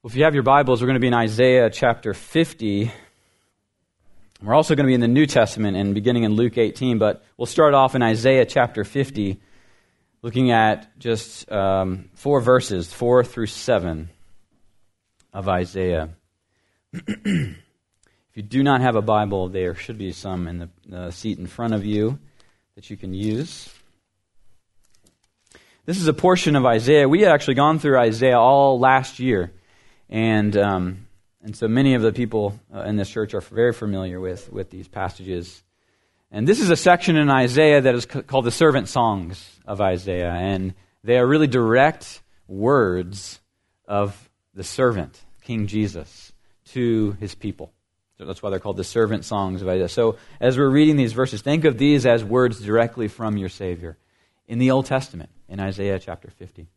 Well, if you have your Bibles, we're going to be in Isaiah chapter 50. We're also going to be in the New Testament and beginning in Luke 18, but we'll start off in Isaiah chapter 50, looking at just um, four verses, four through seven of Isaiah. if you do not have a Bible, there should be some in the, the seat in front of you that you can use. This is a portion of Isaiah. We had actually gone through Isaiah all last year. And, um, and so many of the people uh, in this church are very familiar with, with these passages. And this is a section in Isaiah that is called the servant songs of Isaiah. And they are really direct words of the servant, King Jesus, to his people. So that's why they're called the servant songs of Isaiah. So as we're reading these verses, think of these as words directly from your Savior in the Old Testament, in Isaiah chapter 50.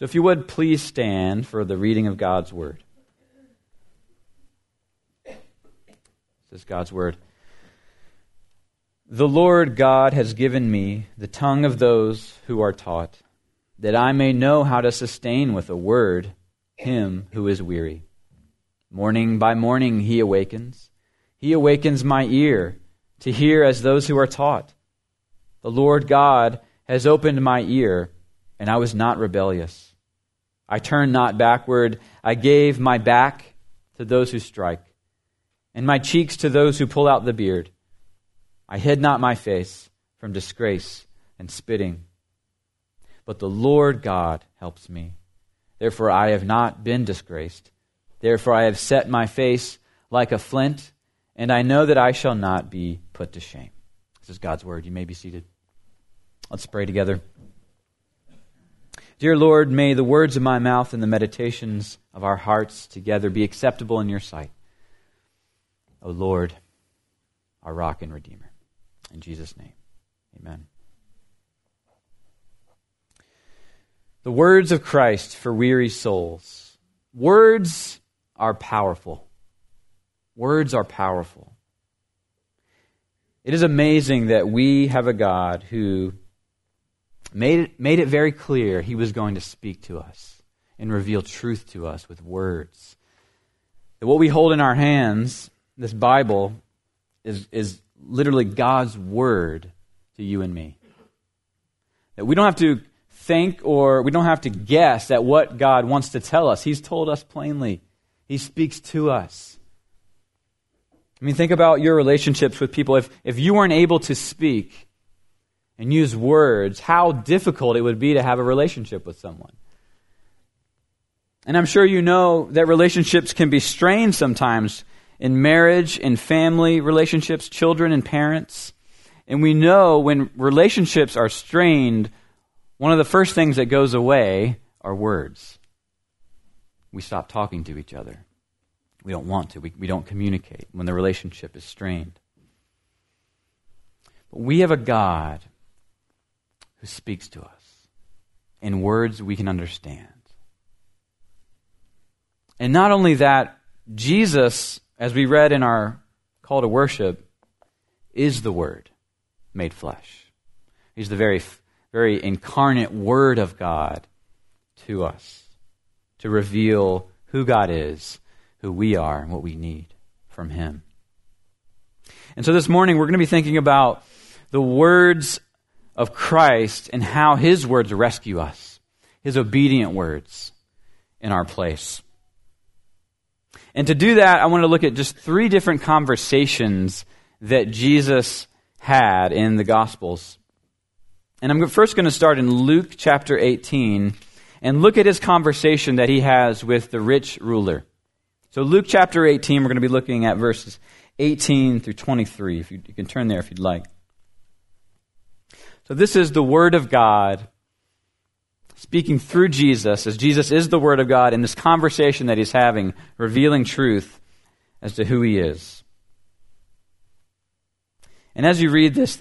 So if you would please stand for the reading of God's Word. This is God's Word. The Lord God has given me the tongue of those who are taught, that I may know how to sustain with a word him who is weary. Morning by morning he awakens. He awakens my ear to hear as those who are taught. The Lord God has opened my ear, and I was not rebellious. I turned not backward. I gave my back to those who strike, and my cheeks to those who pull out the beard. I hid not my face from disgrace and spitting. But the Lord God helps me. Therefore I have not been disgraced. Therefore I have set my face like a flint, and I know that I shall not be put to shame. This is God's word. You may be seated. Let's pray together. Dear Lord, may the words of my mouth and the meditations of our hearts together be acceptable in your sight. O Lord, our rock and redeemer. In Jesus' name, amen. The words of Christ for weary souls. Words are powerful. Words are powerful. It is amazing that we have a God who made it, made it very clear he was going to speak to us and reveal truth to us with words. That what we hold in our hands, this Bible, is, is literally God's word to you and me. That we don't have to think or we don't have to guess at what God wants to tell us. He's told us plainly, He speaks to us. I mean, think about your relationships with people. If, if you weren't able to speak, and use words, how difficult it would be to have a relationship with someone. And I'm sure you know that relationships can be strained sometimes in marriage, in family relationships, children and parents. And we know when relationships are strained, one of the first things that goes away are words. We stop talking to each other. We don't want to. We, we don't communicate when the relationship is strained. But we have a God who speaks to us in words we can understand. And not only that, Jesus, as we read in our call to worship, is the Word made flesh. He's the very, very incarnate Word of God to us to reveal who God is, who we are, and what we need from Him. And so this morning we're going to be thinking about the words of Christ and how his words rescue us, his obedient words in our place. And to do that, I want to look at just three different conversations that Jesus had in the Gospels. And I'm first going to start in Luke chapter 18 and look at his conversation that he has with the rich ruler. So, Luke chapter 18, we're going to be looking at verses 18 through 23. If you, you can turn there if you'd like. So, this is the Word of God speaking through Jesus, as Jesus is the Word of God in this conversation that he's having, revealing truth as to who he is. And as you read this,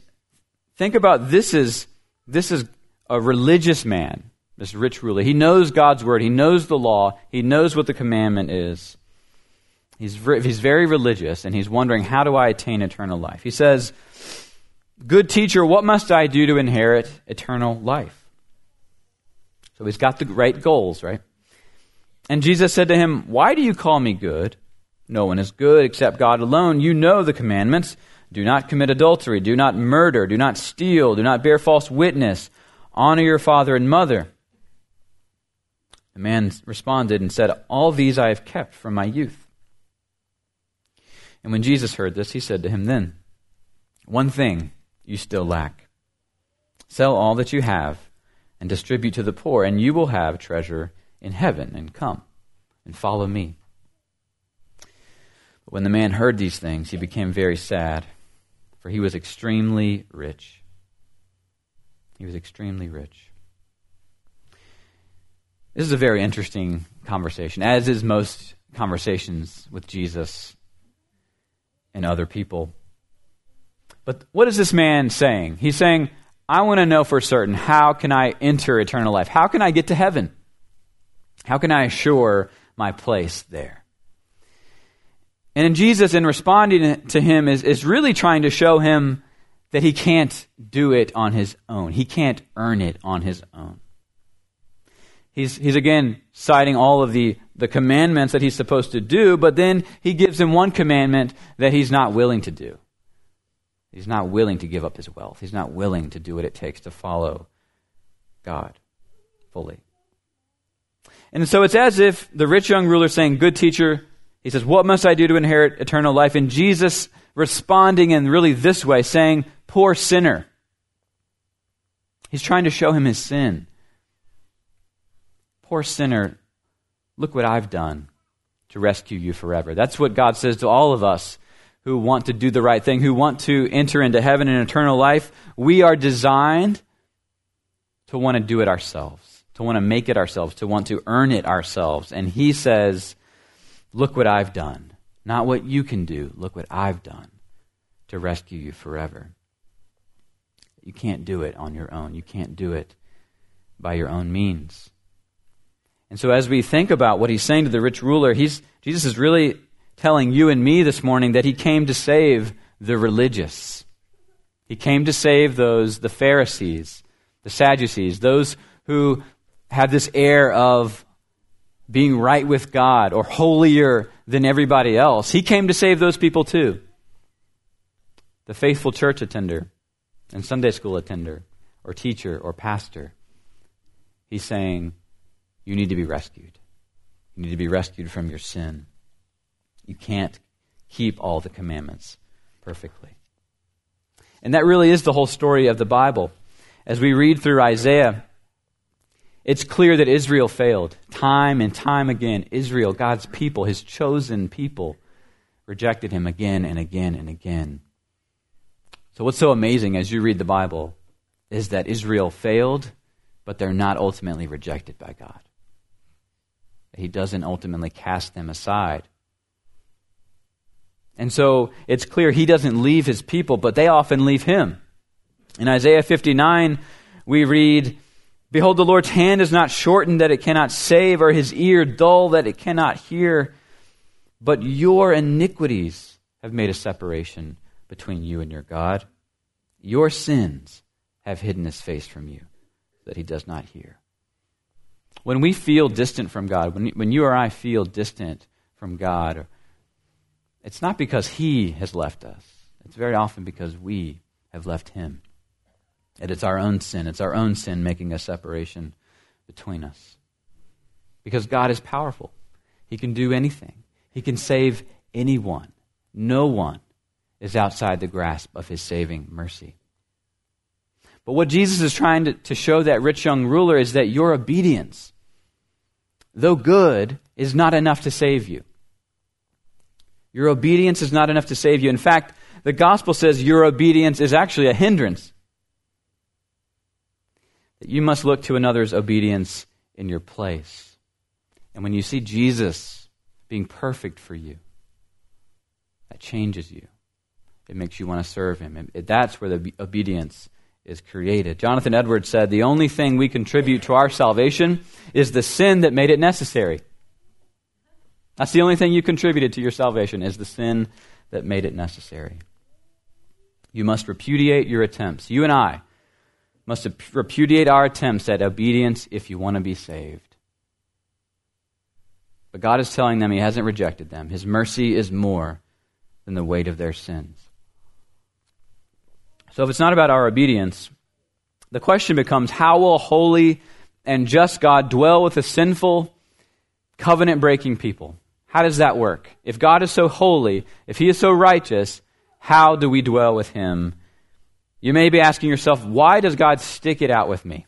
think about this is, this is a religious man, this rich ruler. He knows God's Word, he knows the law, he knows what the commandment is. He's, he's very religious, and he's wondering, how do I attain eternal life? He says, Good teacher, what must I do to inherit eternal life? So he's got the right goals, right? And Jesus said to him, Why do you call me good? No one is good except God alone. You know the commandments. Do not commit adultery. Do not murder. Do not steal. Do not bear false witness. Honor your father and mother. The man responded and said, All these I have kept from my youth. And when Jesus heard this, he said to him, Then, one thing you still lack. Sell all that you have and distribute to the poor, and you will have treasure in heaven, and come and follow me. But when the man heard these things, he became very sad, for he was extremely rich. He was extremely rich. This is a very interesting conversation, as is most conversations with Jesus and other people. But what is this man saying? He's saying, I want to know for certain how can I enter eternal life? How can I get to heaven? How can I assure my place there? And Jesus, in responding to him, is, is really trying to show him that he can't do it on his own. He can't earn it on his own. He's, he's again citing all of the, the commandments that he's supposed to do, but then he gives him one commandment that he's not willing to do. He's not willing to give up his wealth. He's not willing to do what it takes to follow God fully. And so it's as if the rich young ruler saying, Good teacher, he says, What must I do to inherit eternal life? And Jesus responding in really this way, saying, Poor sinner. He's trying to show him his sin. Poor sinner, look what I've done to rescue you forever. That's what God says to all of us who want to do the right thing, who want to enter into heaven and eternal life. We are designed to want to do it ourselves to want to make it ourselves, to want to earn it ourselves. And he says, Look what I've done. Not what you can do. Look what I've done to rescue you forever. You can't do it on your own. You can't do it by your own means. And so, as we think about what he's saying to the rich ruler, he's, Jesus is really telling you and me this morning that he came to save the religious. He came to save those, the Pharisees, the Sadducees, those who have this air of being right with God or holier than everybody else. He came to save those people too. The faithful church attender and Sunday school attender or teacher or pastor. He's saying, You need to be rescued. You need to be rescued from your sin. You can't keep all the commandments perfectly. And that really is the whole story of the Bible. As we read through Isaiah, it's clear that Israel failed. Time and time again, Israel, God's people, his chosen people, rejected him again and again and again. So, what's so amazing as you read the Bible is that Israel failed, but they're not ultimately rejected by God. He doesn't ultimately cast them aside. And so it's clear he doesn't leave his people, but they often leave him. In Isaiah 59, we read, Behold, the Lord's hand is not shortened that it cannot save, or his ear dull that it cannot hear. But your iniquities have made a separation between you and your God. Your sins have hidden his face from you, that he does not hear. When we feel distant from God, when, when you or I feel distant from God, it's not because he has left us. It's very often because we have left him. And it's our own sin. It's our own sin making a separation between us. Because God is powerful. He can do anything, He can save anyone. No one is outside the grasp of His saving mercy. But what Jesus is trying to, to show that rich young ruler is that your obedience, though good, is not enough to save you. Your obedience is not enough to save you. In fact, the gospel says your obedience is actually a hindrance that you must look to another's obedience in your place. And when you see Jesus being perfect for you, that changes you. It makes you want to serve him. It, that's where the obedience is created. Jonathan Edwards said, The only thing we contribute to our salvation is the sin that made it necessary. That's the only thing you contributed to your salvation, is the sin that made it necessary. You must repudiate your attempts. You and I must repudiate our attempts at obedience if you want to be saved. But God is telling them He hasn't rejected them. His mercy is more than the weight of their sins. So if it's not about our obedience, the question becomes how will holy and just God dwell with a sinful, covenant breaking people? How does that work? If God is so holy, if He is so righteous, how do we dwell with Him? You may be asking yourself, why does God stick it out with me?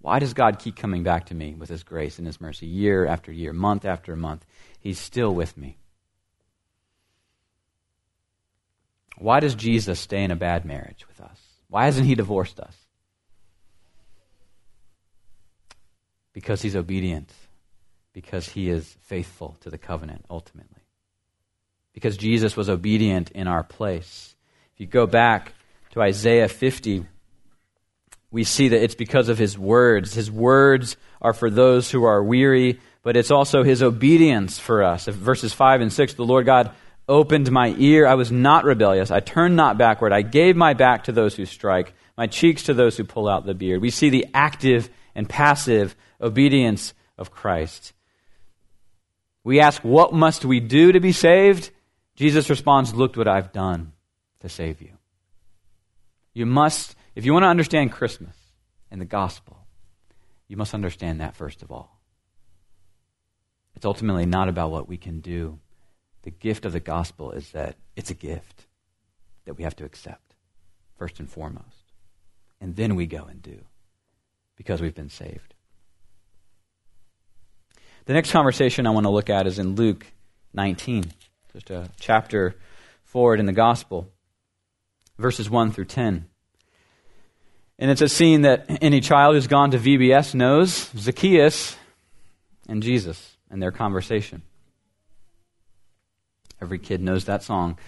Why does God keep coming back to me with His grace and His mercy year after year, month after month? He's still with me. Why does Jesus stay in a bad marriage with us? Why hasn't He divorced us? Because He's obedient, because He is faithful to the covenant ultimately, because Jesus was obedient in our place. If you go back to Isaiah 50, we see that it's because of his words. His words are for those who are weary, but it's also his obedience for us. Verses 5 and 6 the Lord God opened my ear. I was not rebellious. I turned not backward. I gave my back to those who strike, my cheeks to those who pull out the beard. We see the active and passive obedience of Christ. We ask, What must we do to be saved? Jesus responds, Look what I've done to save you. You must if you want to understand Christmas and the gospel, you must understand that first of all. It's ultimately not about what we can do. The gift of the gospel is that it's a gift that we have to accept, first and foremost. And then we go and do because we've been saved. The next conversation I want to look at is in Luke 19, just a chapter forward in the gospel, verses 1 through 10. And it's a scene that any child who's gone to VBS knows Zacchaeus and Jesus and their conversation. Every kid knows that song.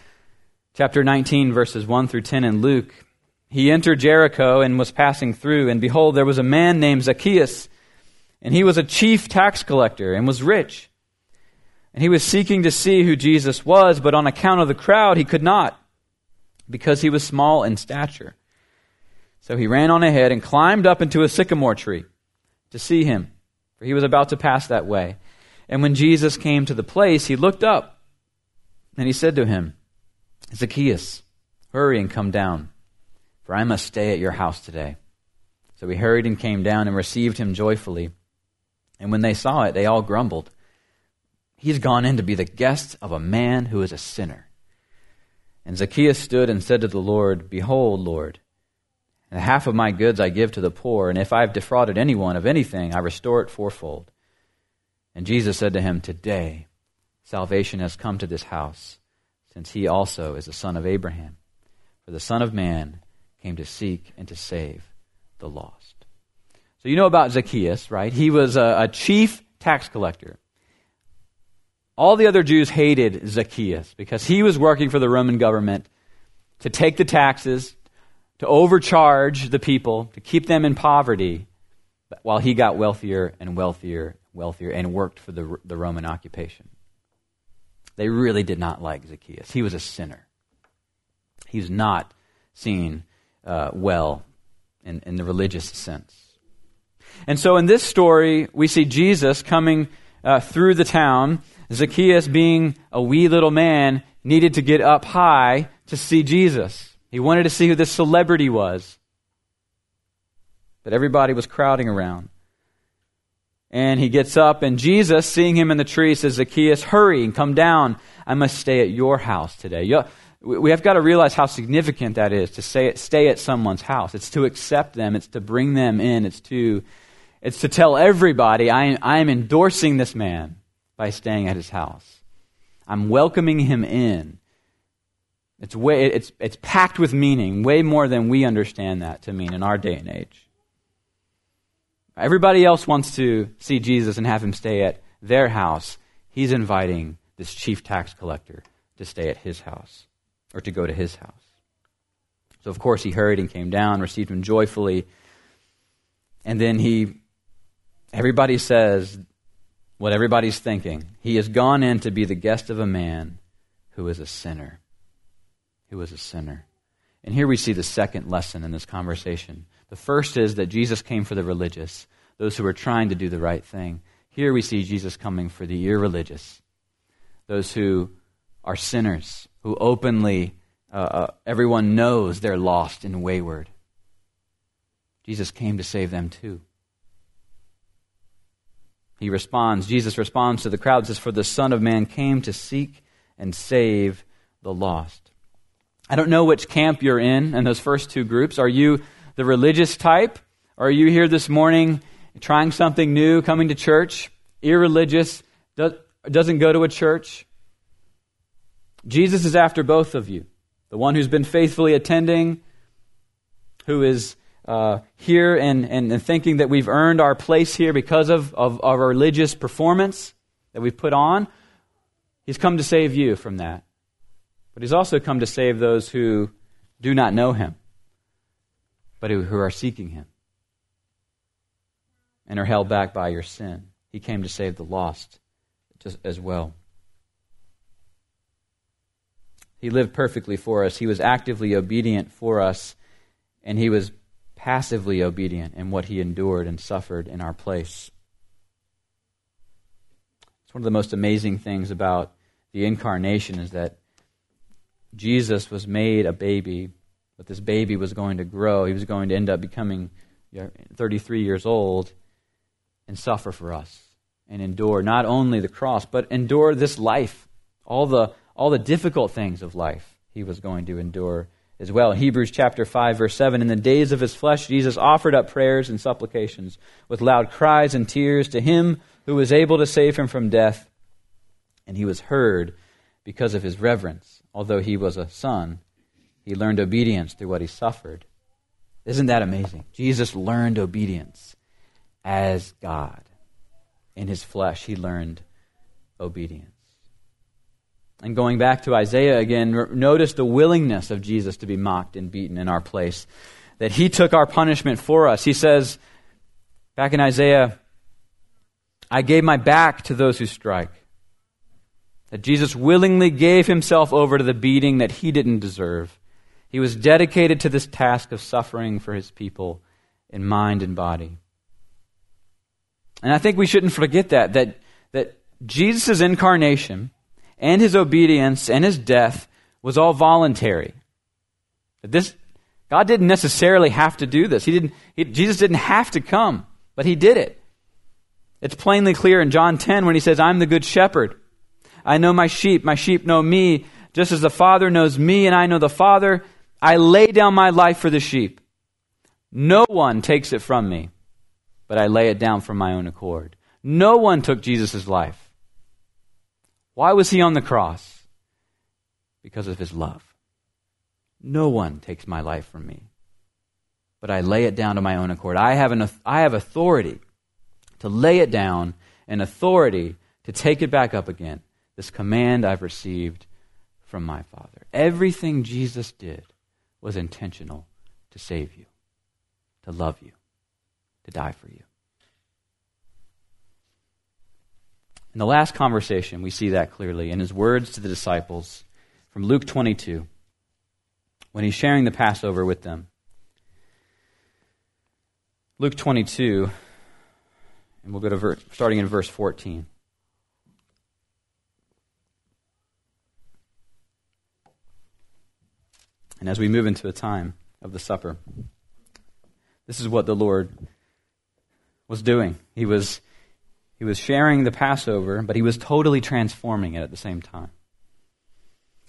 Chapter 19, verses 1 through 10 in Luke. He entered Jericho and was passing through, and behold, there was a man named Zacchaeus, and he was a chief tax collector and was rich. And he was seeking to see who Jesus was, but on account of the crowd, he could not, because he was small in stature. So he ran on ahead and climbed up into a sycamore tree to see him, for he was about to pass that way. And when Jesus came to the place, he looked up and he said to him, Zacchaeus, hurry and come down, for I must stay at your house today. So he hurried and came down and received him joyfully. And when they saw it, they all grumbled. He's gone in to be the guest of a man who is a sinner. And Zacchaeus stood and said to the Lord, Behold, Lord, and half of my goods I give to the poor, and if I have defrauded anyone of anything, I restore it fourfold. And Jesus said to him, Today salvation has come to this house, since he also is the son of Abraham. For the Son of Man came to seek and to save the lost. So you know about Zacchaeus, right? He was a, a chief tax collector. All the other Jews hated Zacchaeus because he was working for the Roman government to take the taxes, to overcharge the people, to keep them in poverty, while he got wealthier and wealthier, wealthier, and worked for the, the Roman occupation. They really did not like Zacchaeus. He was a sinner. He's not seen uh, well in, in the religious sense. And so in this story, we see Jesus coming uh, through the town. Zacchaeus, being a wee little man, needed to get up high to see Jesus. He wanted to see who this celebrity was. But everybody was crowding around. And he gets up, and Jesus, seeing him in the tree, says, Zacchaeus, hurry and come down. I must stay at your house today. We have got to realize how significant that is to stay, stay at someone's house. It's to accept them, it's to bring them in, it's to, it's to tell everybody, I, I am endorsing this man by staying at his house. I'm welcoming him in. It's, way, it's, it's packed with meaning, way more than we understand that to mean in our day and age. Everybody else wants to see Jesus and have him stay at their house. He's inviting this chief tax collector to stay at his house or to go to his house. So, of course, he hurried and came down, received him joyfully. And then he, everybody says what everybody's thinking. He has gone in to be the guest of a man who is a sinner Who is a sinner. And here we see the second lesson in this conversation. The first is that Jesus came for the religious, those who were trying to do the right thing. Here we see Jesus coming for the irreligious, those who are sinners, who openly, uh, uh, everyone knows they're lost and wayward. Jesus came to save them too. He responds, Jesus responds to the crowd, says, For the Son of Man came to seek and save the lost. I don't know which camp you're in in those first two groups. Are you the religious type? Or are you here this morning trying something new, coming to church, irreligious, does, doesn't go to a church? Jesus is after both of you. The one who's been faithfully attending, who is uh, here and, and, and, thinking that we've earned our place here because of, of, our religious performance that we've put on. He's come to save you from that. But he's also come to save those who do not know him, but who, are seeking him and are held back by your sin. He came to save the lost as well. He lived perfectly for us. He was actively obedient for us, and he was passively obedient in what he endured and suffered in our place. It's one of the most amazing things about the incarnation is that Jesus was made a baby, but this baby was going to grow. He was going to end up becoming 33 years old and suffer for us and endure not only the cross, but endure this life, all the, all the difficult things of life he was going to endure as well. Hebrews chapter 5 verse 7 in the days of his flesh Jesus offered up prayers and supplications with loud cries and tears to him who was able to save him from death and he was heard because of his reverence. Although he was a son, he learned obedience through what he suffered. Isn't that amazing? Jesus learned obedience as God. In his flesh, he learned obedience. And going back to Isaiah again, notice the willingness of Jesus to be mocked and beaten in our place. That he took our punishment for us. He says, back in Isaiah, I gave my back to those who strike. That Jesus willingly gave himself over to the beating that he didn't deserve. He was dedicated to this task of suffering for his people in mind and body. And I think we shouldn't forget that, that, that Jesus' incarnation and his obedience and his death was all voluntary. This, God didn't necessarily have to do this. He didn't, he, Jesus didn't have to come, but he did it. It's plainly clear in John 10 when he says, I'm the good shepherd. I know my sheep, my sheep know me, just as the Father knows me and I know the Father. I lay down my life for the sheep. No one takes it from me, but I lay it down from my own accord. No one took Jesus' life. Why was he on the cross? Because of his love. No one takes my life from me, but I lay it down to my own accord. I have, an, I have authority to lay it down and authority to take it back up again. This command I've received from my Father. Everything Jesus did was intentional to save you, to love you, to die for you. In the last conversation, we see that clearly in his words to the disciples from Luke 22 when he's sharing the Passover with them. Luke 22, and we'll go to ver- starting in verse 14. And as we move into a time of the supper, this is what the Lord was doing. He was he was sharing the Passover, but he was totally transforming it at the same time.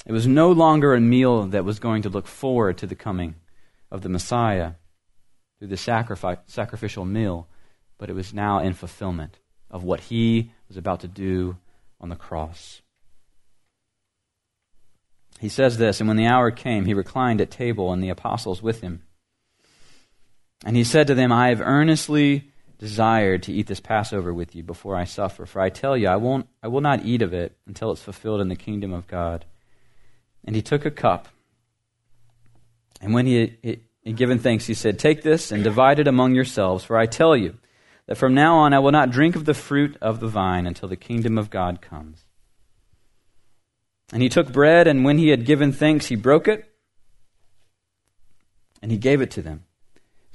It was no longer a meal that was going to look forward to the coming of the Messiah through the sacrificial meal, but it was now in fulfillment of what he was about to do on the cross. He says this, and when the hour came, he reclined at table and the apostles with him. And he said to them, I have earnestly desired to eat this Passover with you before I suffer. For I tell you, I, won't, I will not eat of it until it's fulfilled in the kingdom of God. And he took a cup. And when he had, given thanks, he said, Take this and divide it among yourselves, for I tell you that from now on I will not drink of the fruit of the vine until the kingdom of God comes. And he took bread, and when he had given thanks, he broke it, and he gave it to them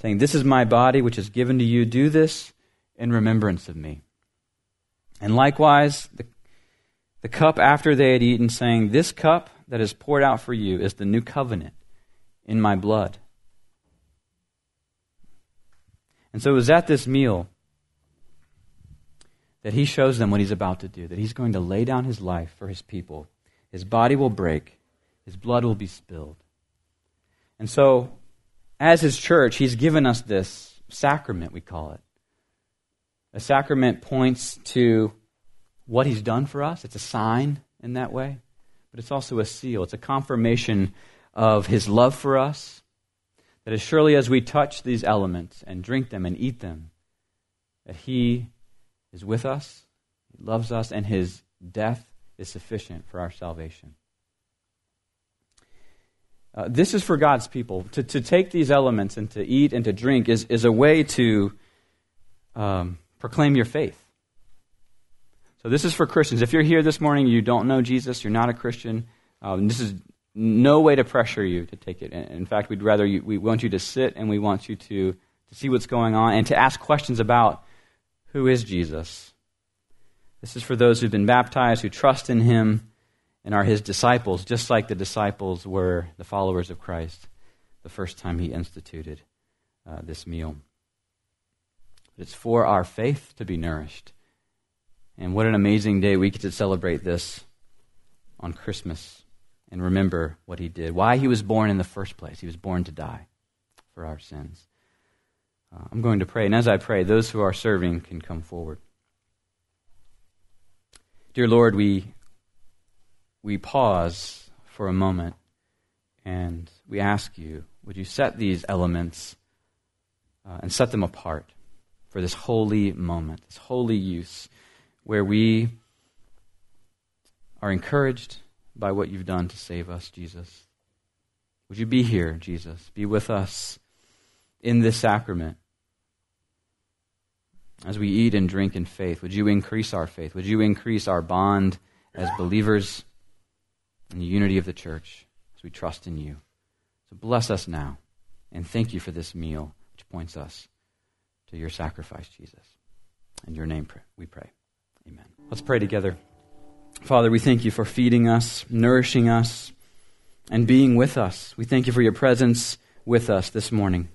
saying, This is my body which is given to you. Do this in remembrance of me. And likewise, the, the cup after they had eaten, saying, This cup that is poured out for you is the new covenant in my blood. And so it was at this meal that he shows them what he's about to do, that he's going to lay down his life for his people. His body will break, his blood will be spilled. And so, as his church, he's given us this sacrament, we call it. A sacrament points to what he's done for us, it's a sign in that way, but it's also a seal, it's a confirmation of his love for us. That as surely as we touch these elements and drink them and eat them, that he is with us, he loves us, and his death is sufficient for our salvation. Uh, this is for God's people. To, to take these elements and to eat and to drink is, is a way to um, proclaim your faith. So, this is for Christians. If you're here this morning, you don't know Jesus, you're not a Christian, um, this is no way to pressure you to take it. In fact, we'd rather you, we want you to sit and we want you to, to see what's going on and to ask questions about who is Jesus. This is for those who've been baptized, who trust in him, and are his disciples, just like the disciples were the followers of Christ the first time he instituted uh, this meal. It's for our faith to be nourished. And what an amazing day we get to celebrate this on Christmas and remember what he did, why he was born in the first place. He was born to die for our sins. Uh, I'm going to pray, and as I pray, those who are serving can come forward. Dear Lord, we, we pause for a moment and we ask you, would you set these elements uh, and set them apart for this holy moment, this holy use, where we are encouraged by what you've done to save us, Jesus. Would you be here, Jesus? Be with us in this sacrament. As we eat and drink in faith, would you increase our faith? Would you increase our bond as believers in the unity of the church as we trust in you? So bless us now and thank you for this meal which points us to your sacrifice, Jesus. In your name we pray. Amen. Let's pray together. Father, we thank you for feeding us, nourishing us, and being with us. We thank you for your presence with us this morning.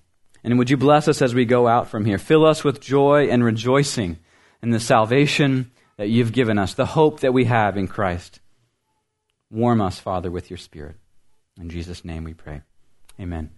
And would you bless us as we go out from here? Fill us with joy and rejoicing in the salvation that you've given us, the hope that we have in Christ. Warm us, Father, with your Spirit. In Jesus' name we pray. Amen.